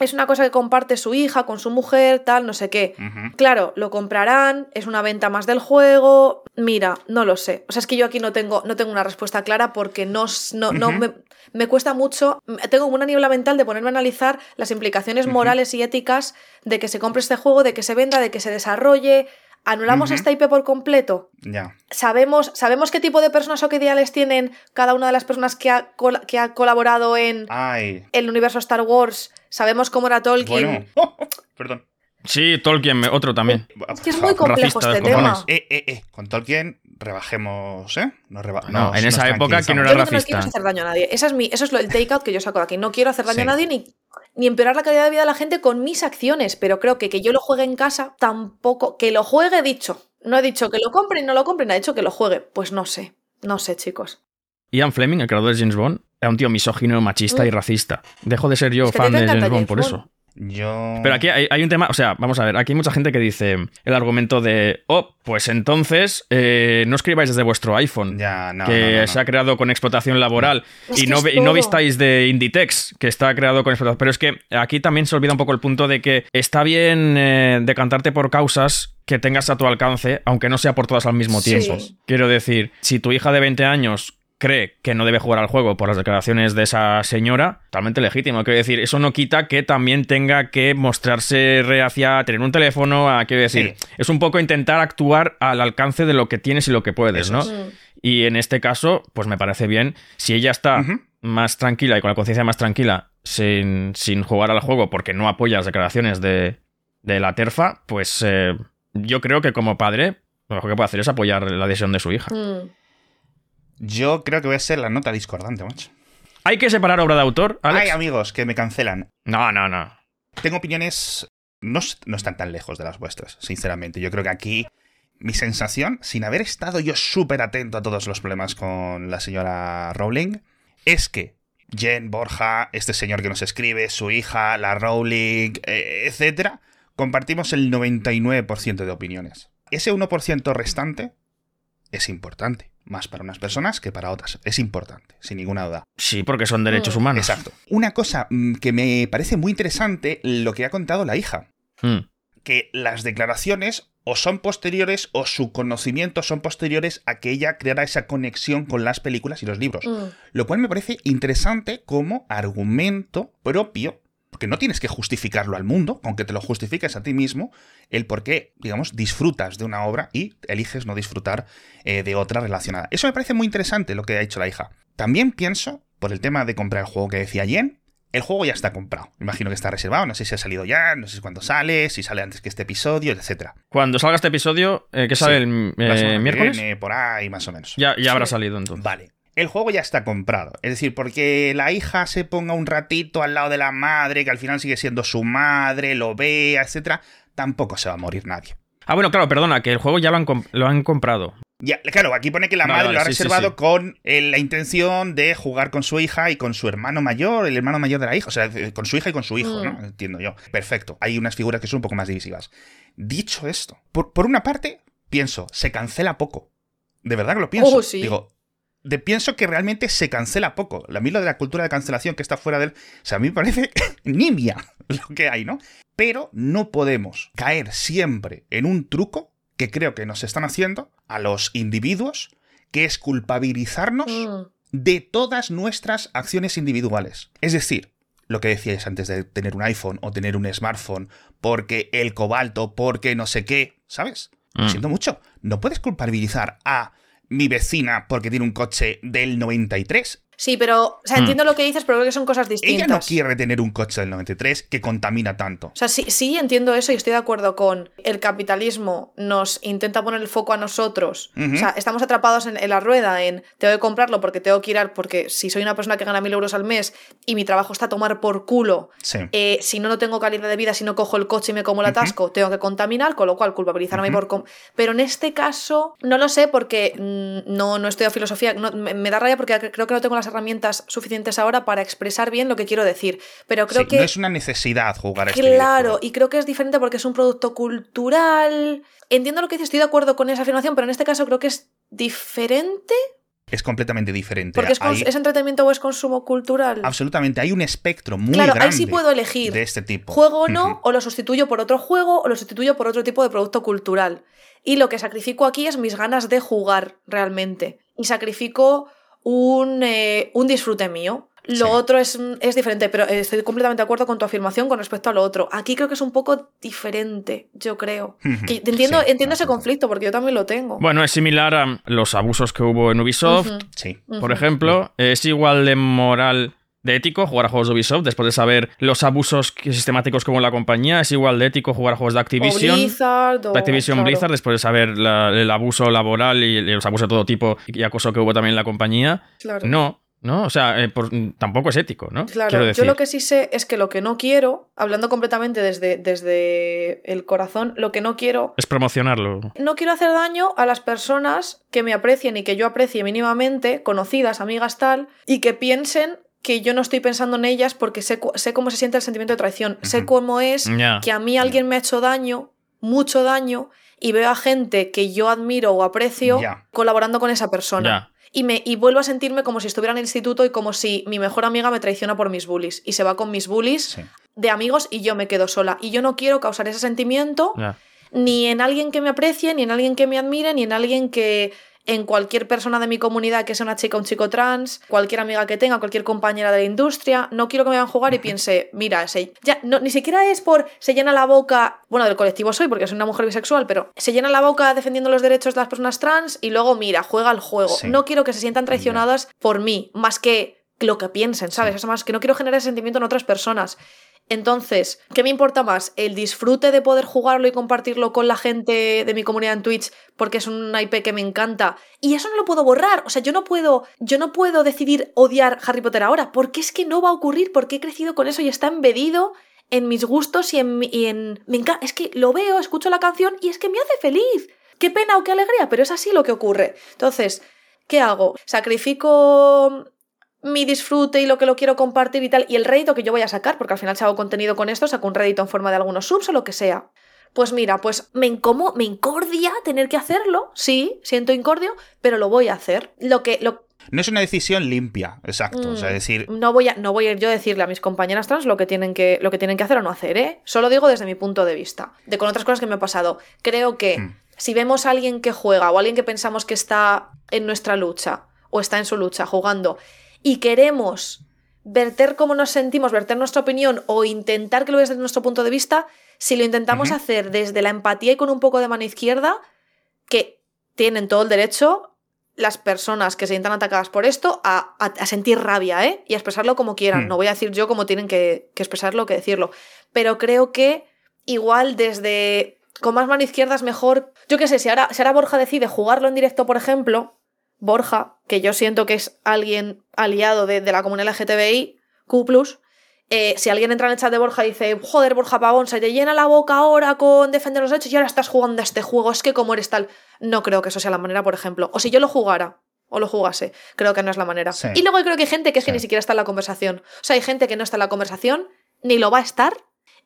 es una cosa que comparte su hija con su mujer, tal, no sé qué. Claro, lo comprarán, es una venta más del juego. Mira, no lo sé. O sea, es que yo aquí no tengo, no tengo una respuesta clara porque no, no, no me, me cuesta mucho. Tengo una niebla mental de ponerme a analizar las implicaciones morales y éticas de que se compre este juego, de que se venda, de que se desarrolle. ¿Anulamos esta IP por completo? Ya. ¿Sabemos, ¿Sabemos qué tipo de personas o qué ideales tienen cada una de las personas que ha, col- que ha colaborado en Ay. el universo Star Wars? ¿Sabemos cómo era Tolkien? Bueno. (laughs) Perdón. Sí, Tolkien, otro también. Es que es muy complejo Racista este cojones. tema. Eh, eh, eh. Con Tolkien rebajemos, ¿eh? Nos reba- No, nos- en esa época, ¿quién no Yo era lo que no racista? quiero hacer daño a nadie. Esa es mi, eso es lo, el take-out que yo saco de aquí. No quiero hacer daño Sí. a nadie ni, ni empeorar la calidad de vida de la gente con mis acciones, pero creo que que yo lo juegue en casa tampoco. Que lo juegue, he dicho. No he dicho que lo compre y no lo compre, he dicho que lo juegue. Pues no sé. No sé, chicos. Ian Fleming, el creador de James Bond, era un tío misógino, machista y racista. Dejo de ser yo Es que fan de James Bond por eso. Yo. Pero aquí hay, hay un tema, o sea, vamos a ver, aquí hay mucha gente que dice el argumento de, oh, pues entonces eh, no escribáis desde vuestro iPhone. Ya, no. que no, no, no. se ha creado con explotación laboral y, no, y vistáis de Inditex, que está creado con explotación. Pero es que aquí también se olvida un poco el punto de que está bien eh, decantarte por causas que tengas a tu alcance, aunque no sea por todas al mismo Sí. tiempo. Quiero decir, si tu hija de 20 años cree que no debe jugar al juego por las declaraciones de esa señora, totalmente legítimo. Quiero decir, eso no quita que también tenga que mostrarse reacia a tener un teléfono, a, quiero decir, Sí. es un poco intentar actuar al alcance de lo que tienes y lo que puedes, Eso ¿no? es. Y en este caso, pues me parece bien. Si ella está más tranquila y con la conciencia más tranquila sin, sin jugar al juego porque no apoya las declaraciones de, de la terfa, pues eh, yo creo que como padre lo mejor que puede hacer es apoyar la decisión de su hija. Mm. Yo creo que voy a ser la nota discordante, macho. ¿Hay que separar obra de autor, Alex? Ay, amigos, que me cancelan. no, no, no. Tengo opiniones. No, no están tan lejos de las vuestras, sinceramente. Yo creo que aquí. Mi sensación, sin haber estado yo súper atento a todos los problemas con la señora Rowling, es que Jen, Borja, este señor que nos escribe, su hija, la Rowling, eh, etcétera, compartimos el 99% de opiniones. Ese 1% restante es importante, más para unas personas que para otras. Es importante, sin ninguna duda. Sí, porque son derechos humanos. Exacto. Una cosa mm, que me parece muy interesante, lo que ha contado la hija, Mm. que las declaraciones o son posteriores o su conocimiento son posteriores a que ella creara esa conexión con las películas y los libros. Mm. Lo cual me parece interesante como argumento propio, porque no tienes que justificarlo al mundo, aunque te lo justifiques a ti mismo, el por qué, digamos, disfrutas de una obra y eliges no disfrutar eh, de otra relacionada. Eso me parece muy interesante lo que ha hecho la hija. También pienso, por el tema de comprar el juego que decía Jen, el juego ya está comprado. Imagino que está reservado, no sé si ha salido ya, no sé cuándo sale, si sale antes que este episodio, etcétera. Cuando salga este episodio, eh, que sale Sí, el eh, miércoles, viene, por ahí, más o menos. ya, ya habrá Sí. salido entonces. Vale. El juego ya está comprado. Es decir, porque la hija se ponga un ratito al lado de la madre, que al final sigue siendo su madre, lo vea, etcétera, tampoco se va a morir nadie. Ah, bueno, claro, perdona, que el juego ya lo han, comp- lo han comprado. Ya, claro, aquí pone que la madre vale, lo ha sí, reservado sí. con eh, la intención de jugar con su hija y con su hermano mayor, el hermano mayor de la hija, o sea, eh, con su hija y con su hijo, Mm. ¿no? Entiendo yo. Perfecto. Hay unas figuras que son un poco más divisivas. Dicho esto, por, por una parte, pienso, se cancela poco. De verdad que lo pienso. Oh, sí. Digo, de, pienso que realmente se cancela poco. A mí lo de la cultura de cancelación que está fuera del... O sea, a mí me parece (laughs) nimia (laughs) lo que hay, ¿no? Pero no podemos caer siempre en un truco que creo que nos están haciendo a los individuos, que es culpabilizarnos Mm. de todas nuestras acciones individuales. Es decir, lo que decíais antes de tener un iPhone o tener un smartphone, porque el cobalto, porque no sé qué, ¿sabes? Lo Mm. siento mucho. No puedes culpabilizar a mi vecina porque tiene un coche del 93. Sí, pero, o sea, Mm. entiendo lo que dices, pero creo que son cosas distintas. Ella no quiere tener un coche del 93 que contamina tanto. O sea, sí, sí entiendo eso y estoy de acuerdo con el capitalismo nos intenta poner el foco a nosotros. O sea, estamos atrapados en, en la rueda, en tengo que comprarlo porque tengo que ir al... Porque si soy una persona que gana mil euros al mes y mi trabajo está a tomar por culo, Sí. eh, si no, no tengo calidad de vida, si no cojo el coche y me como el atasco, tengo que contaminar, con lo cual culpabilizarme Ujú. por... com- Pero en este caso, no lo sé porque mm, no, no estudio filosofía, no- me, me da rabia porque creo que no tengo las herramientas suficientes ahora para expresar bien lo que quiero decir. Pero creo Sí, que... no es una necesidad jugar a este Claro, y creo que es diferente porque es un producto cultural. Entiendo lo que dices, estoy de acuerdo con esa afirmación, pero en este caso creo que es diferente. Es completamente diferente. Porque es, cons- Hay- es entretenimiento o es consumo cultural. Absolutamente, hay un espectro muy claro, grande ahí sí puedo elegir. de este tipo. Juego o no, o lo sustituyo por otro juego, o lo sustituyo por otro tipo de producto cultural. Y lo que sacrifico aquí es mis ganas de jugar realmente. Y sacrifico un, eh, un disfrute mío. Lo Sí. otro es, es diferente, pero estoy completamente de acuerdo con tu afirmación con respecto a lo otro. Aquí creo que es un poco diferente, yo creo. Que entiendo, Sí, entiendo ese conflicto, porque yo también lo tengo. Bueno, es similar a los abusos que hubo en Ubisoft. Sí. Por ejemplo, es igual de moral, de ético jugar a juegos de Ubisoft después de saber los abusos sistemáticos como la compañía. Es igual de ético jugar a juegos de O Activision. Blizzard, o- de Activision claro. Blizzard después de saber la- el abuso laboral y, los abusos de todo tipo y acoso que hubo también en la compañía. Claro. No, no, o sea, eh, por- tampoco es ético, ¿no? Claro, yo lo que sí sé es que lo que no quiero, hablando completamente desde, desde el corazón, lo que no quiero Es promocionarlo. no quiero hacer daño a las personas que me aprecien y que yo aprecie mínimamente, conocidas, amigas tal, y que piensen que yo no estoy pensando en ellas porque sé, sé cómo se siente el sentimiento de traición, sé cómo es que a mí alguien me ha hecho daño, mucho daño, y veo a gente que yo admiro o aprecio colaborando con esa persona. Y, me, y vuelvo a sentirme como si estuviera en el instituto y como si mi mejor amiga me traiciona por mis bullies. Y se va con mis bullies Sí. de amigos y yo me quedo sola. Y yo no quiero causar ese sentimiento ni en alguien que me aprecie, ni en alguien que me admire, ni en alguien que en cualquier persona de mi comunidad que sea una chica o un chico trans, cualquier amiga que tenga, cualquier compañera de la industria, no quiero que me vean jugar y (laughs) piense, mira, se, ya, no, ni siquiera es por se llena la boca, bueno, del colectivo soy porque soy una mujer bisexual, pero se llena la boca defendiendo los derechos de las personas trans y luego, mira, juega al juego. Sí. No quiero que se sientan traicionadas por mí, más que lo que piensen, ¿sabes? Es más, que no quiero generar ese sentimiento en otras personas. Entonces, ¿qué me importa más? ¿El disfrute de poder jugarlo y compartirlo con la gente de mi comunidad en Twitch porque es un IP que me encanta? Y eso no lo puedo borrar. O sea, yo no puedo, yo no puedo decidir odiar Harry Potter ahora, porque es que no va a ocurrir, porque he crecido con eso y está embedido en mis gustos y en... Y en me enca- Es que lo veo, escucho la canción y es que me hace feliz. Qué pena o qué alegría, pero es así lo que ocurre. Entonces, ¿qué hago? ¿Sacrifico mi disfrute y lo que lo quiero compartir y tal, y el rédito que yo voy a sacar, porque al final si hago contenido con esto, saco un rédito en forma de algunos subs o lo que sea. Pues mira, pues me, incomo, me incordia tener que hacerlo, sí, siento incordio, pero lo voy a hacer. Lo que, lo, No es una decisión limpia, exacto. O sea, Mm, decir, No voy, a, no voy a ir yo a decirle a mis compañeras trans lo que, tienen que, lo que tienen que hacer o no hacer, ¿eh? Solo digo desde mi punto de vista. De con otras cosas que me ha pasado. Creo que Mm. si vemos a alguien que juega o alguien que pensamos que está en nuestra lucha o está en su lucha jugando y queremos verter cómo nos sentimos, verter nuestra opinión o intentar que lo veas desde nuestro punto de vista, si lo intentamos hacer desde la empatía y con un poco de mano izquierda, que tienen todo el derecho las personas que se sientan atacadas por esto a, a- a sentir rabia, ¿eh? Y a expresarlo como quieran. Hmm. No voy a decir yo cómo tienen que, que expresarlo que decirlo. Pero creo que igual desde. Con más mano izquierda es mejor. Yo qué sé, si ahora, si ahora Borja decide jugarlo en directo, por ejemplo, Borja, que yo siento que es alguien aliado de, de la comunidad LGTBI, Q, eh, si alguien entra en el chat de Borja y dice, joder, Borja Pavón, se te llena la boca ahora con defender los derechos y ahora estás jugando a este juego, es que como eres tal. No creo que eso sea la manera, por ejemplo. O si yo lo jugara o lo jugase, creo que no es la manera. Sí. Y luego creo que hay gente que es que ni siquiera está en la conversación. O sea, hay gente que no está en la conversación, ni lo va a estar.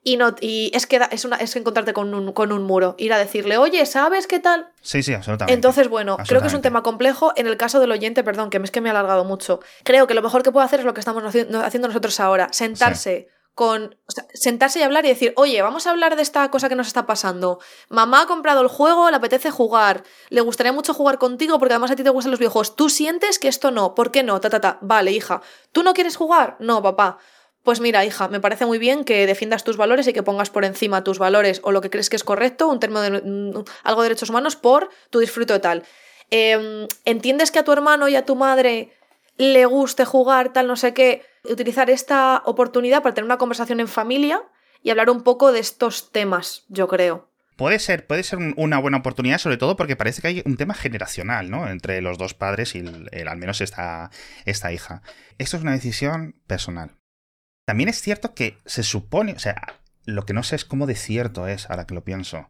Y, no, y es que da- es, una, es encontrarte con un, con un muro. Ir a decirle, oye, ¿sabes qué tal? sí, sí, absolutamente. Entonces, bueno, creo que es un tema complejo. En el caso del oyente, perdón, que es que me he alargado mucho. Creo que lo mejor que puedo hacer es lo que estamos haciendo nosotros ahora: sentarse. Con, o sea, sentarse y hablar y decir, oye, vamos a hablar de esta cosa que nos está pasando. Mamá ha comprado el juego, le apetece jugar, le gustaría mucho jugar contigo porque además a ti te gustan los videojuegos. ¿Tú sientes que esto no? ¿Por qué no? Ta, ta, ta. Vale, hija. ¿Tú no quieres jugar? No, papá. Pues mira, hija, me parece muy bien que defiendas tus valores y que pongas por encima tus valores o lo que crees que es correcto, un término de mm, algo de derechos humanos por tu disfrute de tal. Em, ¿Entiendes que a tu hermano y a tu madre le guste jugar tal no sé qué? Utilizar esta oportunidad para tener una conversación en familia y hablar un poco de estos temas, yo creo. Puede ser, puede ser un- una buena oportunidad, sobre todo porque parece que hay un tema generacional, ¿no? Entre los dos padres y al menos esta, esta hija. Esto es una decisión personal. También es cierto que se supone, o sea, lo que no sé es cómo de cierto es, ahora que lo pienso.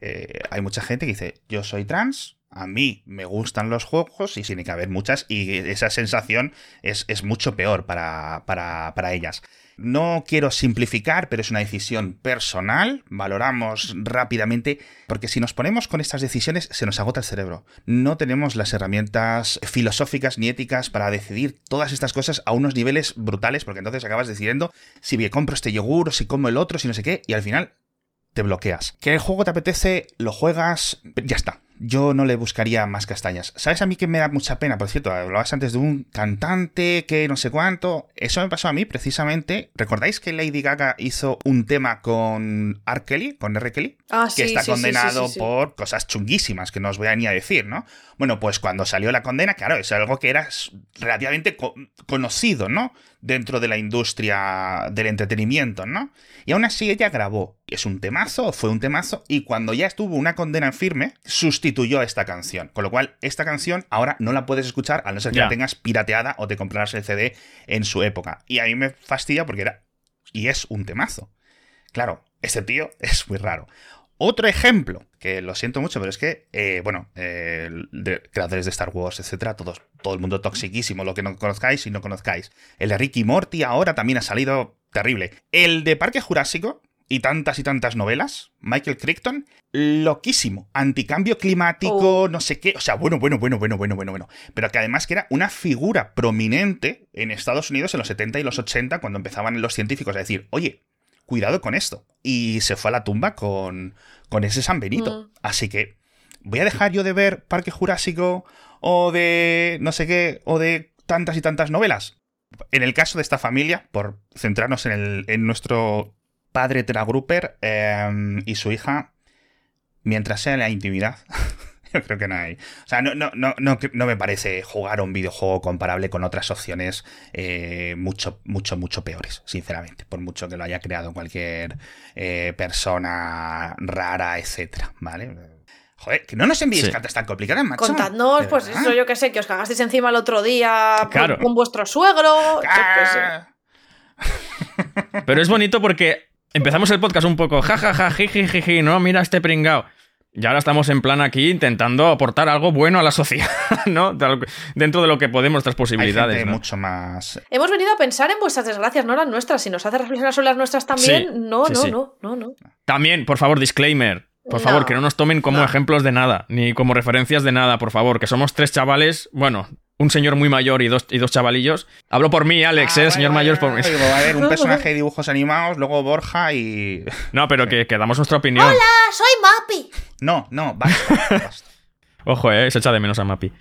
Eh, hay mucha gente que dice, yo soy trans, a mí me gustan los juegos y tiene que haber muchas y esa sensación es, es mucho peor para, para, para ellas. No quiero simplificar, pero es una decisión personal. Valoramos rápidamente, porque si nos ponemos con estas decisiones se nos agota el cerebro. No tenemos las herramientas filosóficas ni éticas para decidir todas estas cosas a unos niveles brutales, porque entonces acabas decidiendo si me compro este yogur si como el otro, si no sé qué, y al final te bloqueas. Que el juego te apetece, lo juegas, ya está. Yo no le buscaría más castañas. ¿Sabes a mí que me da mucha pena? Por cierto, hablabas antes de un cantante que no sé cuánto. Eso me pasó a mí precisamente. ¿Recordáis que Lady Gaga hizo un tema con R. Kelly, con R. Kelly? Ah, que sí, está sí, condenado sí, por cosas chunguísimas que no os voy a ni a decir, ¿no? Bueno, pues cuando salió la condena, claro, es algo que era relativamente co- conocido, ¿no? Dentro de la industria del entretenimiento, ¿no? Y aún así ella grabó. Es un temazo, fue un temazo, y cuando ya estuvo una condena en firme, sustituyó esta canción. Con lo cual, esta canción ahora no la puedes escuchar a no ser que la tengas pirateada o te compraras el CD en su época. Y a mí me fastidia porque era. Y es un temazo. Claro, este tío es muy raro. Otro ejemplo, que lo siento mucho, pero es que, eh, bueno, eh, de creadores de Star Wars, etcétera, todos, todo el mundo toxiquísimo, lo que no conozcáis y no conozcáis. El de Ricky Morty ahora también ha salido terrible. El de Parque Jurásico y tantas y tantas novelas, Michael Crichton, loquísimo. Anticambio climático, Oh. no sé qué. O sea, bueno, bueno, bueno, bueno, bueno, bueno, bueno. Pero que además que era una figura prominente en Estados Unidos en los 70 y los 80, cuando empezaban los científicos a decir, oye, cuidado con esto. Y se fue a la tumba con, con ese San Benito. Mm. Así que voy a dejar yo de ver Parque Jurásico o de no sé qué, o de tantas y tantas novelas. En el caso de esta familia, por centrarnos en, el, en nuestro padre Teragruper eh, y su hija, mientras sea en la intimidad, (laughs) yo (laughs) creo que no hay. O sea, no, no, no, no, no me parece jugar a un videojuego comparable con otras opciones eh, mucho, mucho, mucho peores, sinceramente. Por mucho que lo haya creado cualquier eh, persona rara, etcétera, ¿vale? Joder, que no nos enviéis Sí. cartas tan complicadas, macho. Contadnos, pues eso, yo que sé, que os cagasteis encima el otro día Claro. con vuestro suegro. yo qué sé. Ah. Pero es bonito porque empezamos el podcast un poco jajaja, jiji, jiji, no, mira este pringao. Y ahora estamos en plan aquí intentando aportar algo bueno a la sociedad, (laughs) ¿no? Dentro de lo que podemos, nuestras Hay posibilidades. gente ¿no? mucho más. Hemos venido a pensar en vuestras desgracias, no las nuestras. Si nos hace reflexionar sobre las nuestras también, Sí, no, sí, no, sí. no, no, no. También, por favor, disclaimer. Por No, favor, que no nos tomen como no. ejemplos de nada, ni como referencias de nada, por favor. Que somos tres chavales, bueno, un señor muy mayor y dos, y dos chavalillos. Hablo por mí, Alex, Ah, ¿eh? vale, señor vale, mayor. Por... vale, Va a haber un (laughs) personaje de dibujos animados, luego Borja y. (laughs) No, pero que, que damos nuestra opinión. ¡Ah, soy Mapi! No, no, basta. (laughs) basta. Ojo, eh, se echa de menos a Mapi.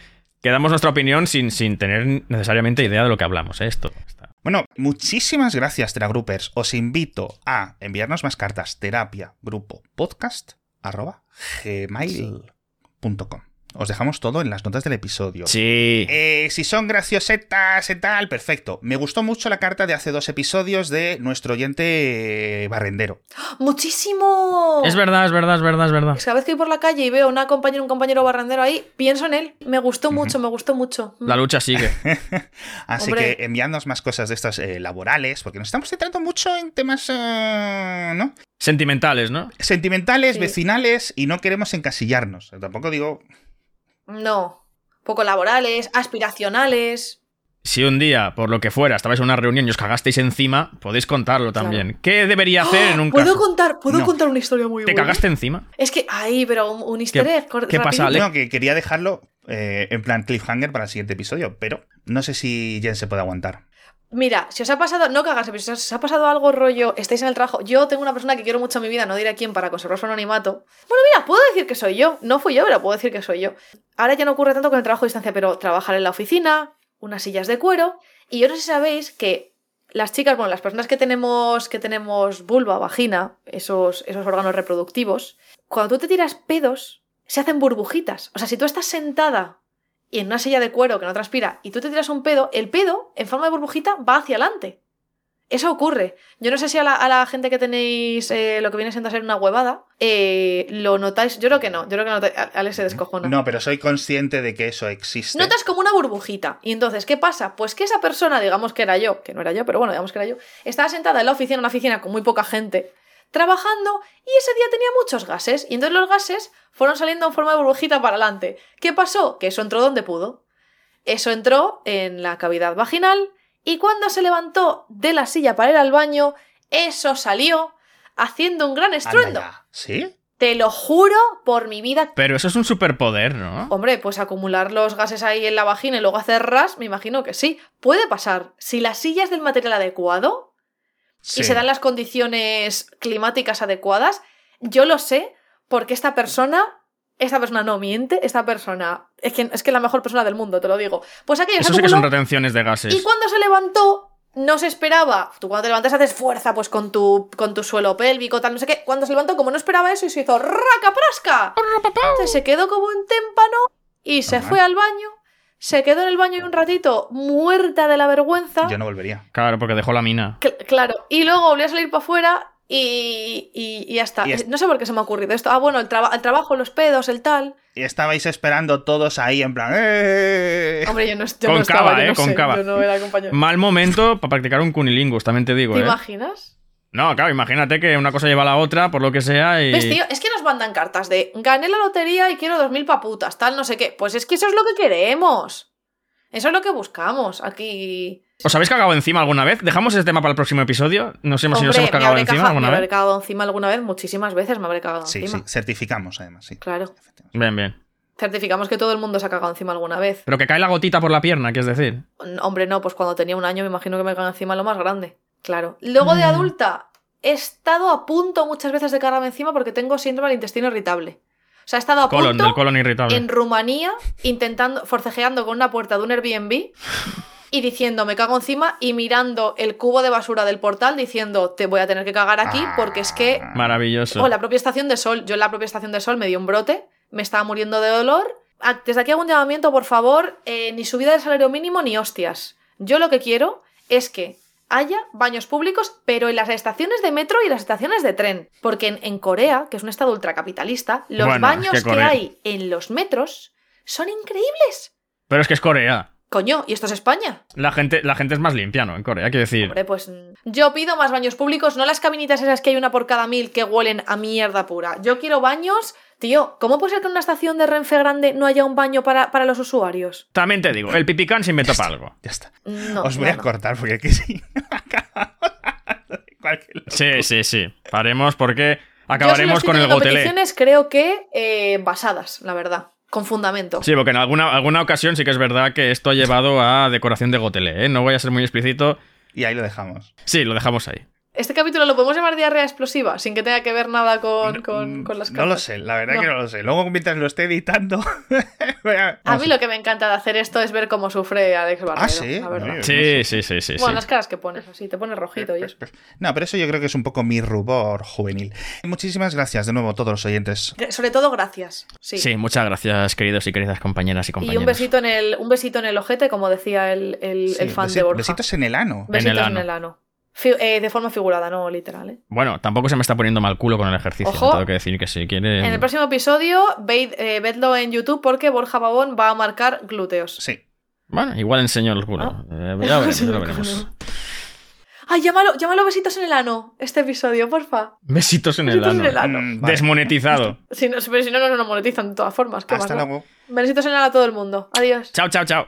Que damos nuestra opinión sin, sin tener necesariamente idea de lo que hablamos, ¿eh? Esto. está- Bueno, muchísimas gracias, Teragroupers. Os invito a enviarnos más cartas terapia grupo podcast arroba gmail.com. Os dejamos todo en las notas del episodio. Sí. Eh, si son graciosetas y tal, perfecto. Me gustó mucho la carta de hace dos episodios de nuestro oyente eh, barrendero. (gasps) ¡Muchísimo! Es verdad, es verdad, es verdad, es verdad. Es que cada vez que voy por la calle y veo una compañera un compañero barrendero ahí, pienso en él. Me gustó mucho, me gustó mucho. La lucha sigue. (laughs) Así Hombre. que enviadnos más cosas de estas eh, laborales, porque nos estamos centrando mucho en temas, ¿no? Sentimentales, ¿no? Sentimentales, Sí. vecinales, y no queremos encasillarnos. Tampoco digo, No. Poco laborales, aspiracionales. Si un día, por lo que fuera, estabais en una reunión y os cagasteis encima, podéis contarlo también. ¿Qué debería hacer en un ¿Puedo caso? contar, ¿puedo No. contar una historia muy ¿Te buena? cagaste encima? Es que, ay, pero un, un easter egg. cor- qué pasa. Ale? no, que quería dejarlo eh, en plan cliffhanger para el siguiente episodio, pero no sé si Jen se puede aguantar. Mira, si os ha pasado, no cagarse, pero si os ha pasado algo rollo, estáis en el trabajo. Yo tengo una persona que quiero mucho en mi vida, no diré a quién para conservar su anonimato. Bueno, mira, puedo decir que soy yo. No fui yo, pero puedo decir que soy yo. Ahora ya no ocurre tanto con el trabajo a distancia, pero trabajar en la oficina, unas sillas de cuero. Y yo no sé si sabéis que las chicas, bueno, las personas que tenemos, que tenemos vulva, vagina, esos, esos órganos reproductivos, cuando tú te tiras pedos, se hacen burbujitas. O sea, si tú estás sentada y en una silla de cuero que no transpira y tú te tiras un pedo, el pedo en forma de burbujita va hacia adelante. Eso ocurre. Yo no sé si a la, a la gente que tenéis eh, lo que viene siendo a ser una huevada, eh, lo notáis. Yo creo que no. Yo creo que no notáis. A- Alex se descojona. No, pero soy consciente de que eso existe. Notas como una burbujita. Y entonces, ¿qué pasa? Pues que esa persona, digamos que era yo, que no era yo, pero bueno, digamos que era yo, estaba sentada en la oficina, en una oficina con muy poca gente, trabajando, y ese día tenía muchos gases. Y entonces los gases fueron saliendo en forma de burbujita para adelante. ¿Qué pasó? Que eso entró donde pudo. Eso entró en la cavidad vaginal, y cuando se levantó de la silla para ir al baño, eso salió haciendo un gran estruendo. ¿Sí? Te lo juro por mi vida Pero eso es un superpoder, ¿no? Hombre, pues acumular los gases ahí en la vagina y luego hacer ras, me imagino que sí. Puede pasar. Si la silla es del material adecuado Sí. y se dan las condiciones climáticas adecuadas, yo lo sé porque esta persona, esta persona no miente, esta persona es que es que la mejor persona del mundo, te lo digo. Pues aquello Eso sí que son retenciones de gases. y cuando se levantó no se esperaba. Tú cuando te levantas haces fuerza pues con tu, con tu suelo pélvico, tal, no sé qué. Cuando se levantó, como no esperaba eso, y se hizo raca prasca. Entonces se quedó como un témpano y se Ajá. fue al baño. Se quedó en el baño un ratito muerta de la vergüenza. Yo no volvería. Claro, porque dejó la mina. Cl- claro. Y luego volvió a salir para afuera y, y, y ya está. Y es- No sé por qué se me ha ocurrido esto. Ah, bueno, el, traba- el trabajo, los pedos, el tal. Y estabais esperando todos ahí en plan. ¡eh! Hombre, yo no, yo Con no estaba, cava, yo eh, no con sé, cava. Yo no era compañero. Mal momento para practicar un cunilingus, también te digo, ¿Te ¿eh? imaginas? No, claro, imagínate que una cosa lleva a la otra, por lo que sea, y... ¿Ves, tío? Es que nos mandan cartas de gané la lotería y quiero dos mil paputas, tal, no sé qué. Pues es que eso es lo que queremos. Eso es lo que buscamos aquí. ¿Os habéis cagado encima alguna vez? ¿Dejamos ese tema para el próximo episodio? No sé si nos hemos cagado encima caja- alguna me habré vez. cagado encima alguna vez, muchísimas veces me habré cagado Sí, encima. sí, certificamos además, sí. Claro. Bien, bien. Certificamos que todo el mundo se ha cagado encima alguna vez. Pero que cae la gotita por la pierna, ¿qué es decir? Hombre, no, pues cuando tenía un año me imagino que me cagaba encima lo más grande. Claro. Luego de Mm. adulta, he estado a punto muchas veces de cagarme encima porque tengo síndrome del intestino irritable. O sea, he estado a Colon, punto del colon irritable. en Rumanía intentando, forcejeando con una puerta de un Airbnb y diciendo me cago encima y mirando el cubo de basura del portal diciendo te voy a tener que cagar aquí porque es que Ah. Maravilloso. o la propia estación de sol. Yo en la propia estación de sol me dio un brote, me estaba muriendo de dolor. Desde aquí hago un llamamiento, por favor, eh, ni subida del salario mínimo ni hostias. Yo lo que quiero es que haya baños públicos, pero en las estaciones de metro y las estaciones de tren. Porque en, en Corea, que es un estado ultracapitalista, los Bueno, es baños que que, hay en los metros son increíbles. Pero es que es Corea. Coño, ¿y esto es España? La gente, la gente es más limpia, ¿no? En Corea, quiero decir. Hombre, pues mm, yo pido más baños públicos, no las cabinitas esas que hay una por cada mil que huelen a mierda pura. Yo quiero baños. Tío, ¿cómo puede ser que en una estación de Renfe grande no haya un baño para, para los usuarios? También te digo, el pipicán se inventó para algo. Ya está. No, Os voy no, a no. cortar porque aquí (laughs) sí. Sí, sí, sí. Paremos porque Yo si le acabaremos con el gotelé. peticiones, creo que eh, basadas, la verdad. Con fundamento. Sí, porque en alguna, alguna ocasión sí que es verdad que esto ha llevado a decoración de gotelé, ¿eh? No voy a ser muy explícito. Y ahí lo dejamos. Sí, lo dejamos ahí. Este capítulo lo podemos llamar diarrea explosiva, sin que tenga que ver nada con, con, Mm, con las No lo sé, la verdad No. que no lo sé. Luego, mientras lo esté editando. (laughs) a- mí lo que me encanta de hacer esto es ver cómo sufre Alex Barredo, Ah, sí. la verdad. Oye, Sí, sí, sí, sí. Bueno, sí. las caras que pones, así, te pones rojito y eso. No, pero eso yo creo que es un poco mi rubor juvenil. Muchísimas gracias de nuevo a todos los oyentes. Sobre todo, gracias. Sí. Sí, muchas gracias, queridos y queridas compañeras y compañeros. y un besito en el, un besito en el ojete, como decía el, el, Sí, el fan besi- de Borja. Besitos en el ano. Besitos En en el el ano. Ano. Eh, de forma figurada, no literal. ¿eh? Bueno, tampoco se me está poniendo mal culo con el ejercicio. Ojo. Tengo que decir que si quiere. En el próximo episodio, ved, eh, vedlo en YouTube porque Borja Babón va a marcar glúteos. Sí. Bueno, igual enseño el culo. Ah. Eh, ya veremos, ya lo (laughs) veremos. Ay, llámalo, llámalo besitos en el ano, este episodio, porfa. Besitos en el Besitos en ano. el ano. Mm, vale. Desmonetizado. (laughs) Si no, pero si no, no nos monetizan de todas formas. ¿Qué Hasta más da? luego. Besitos en el ano a todo el mundo. Adiós. Chao, chao, chao.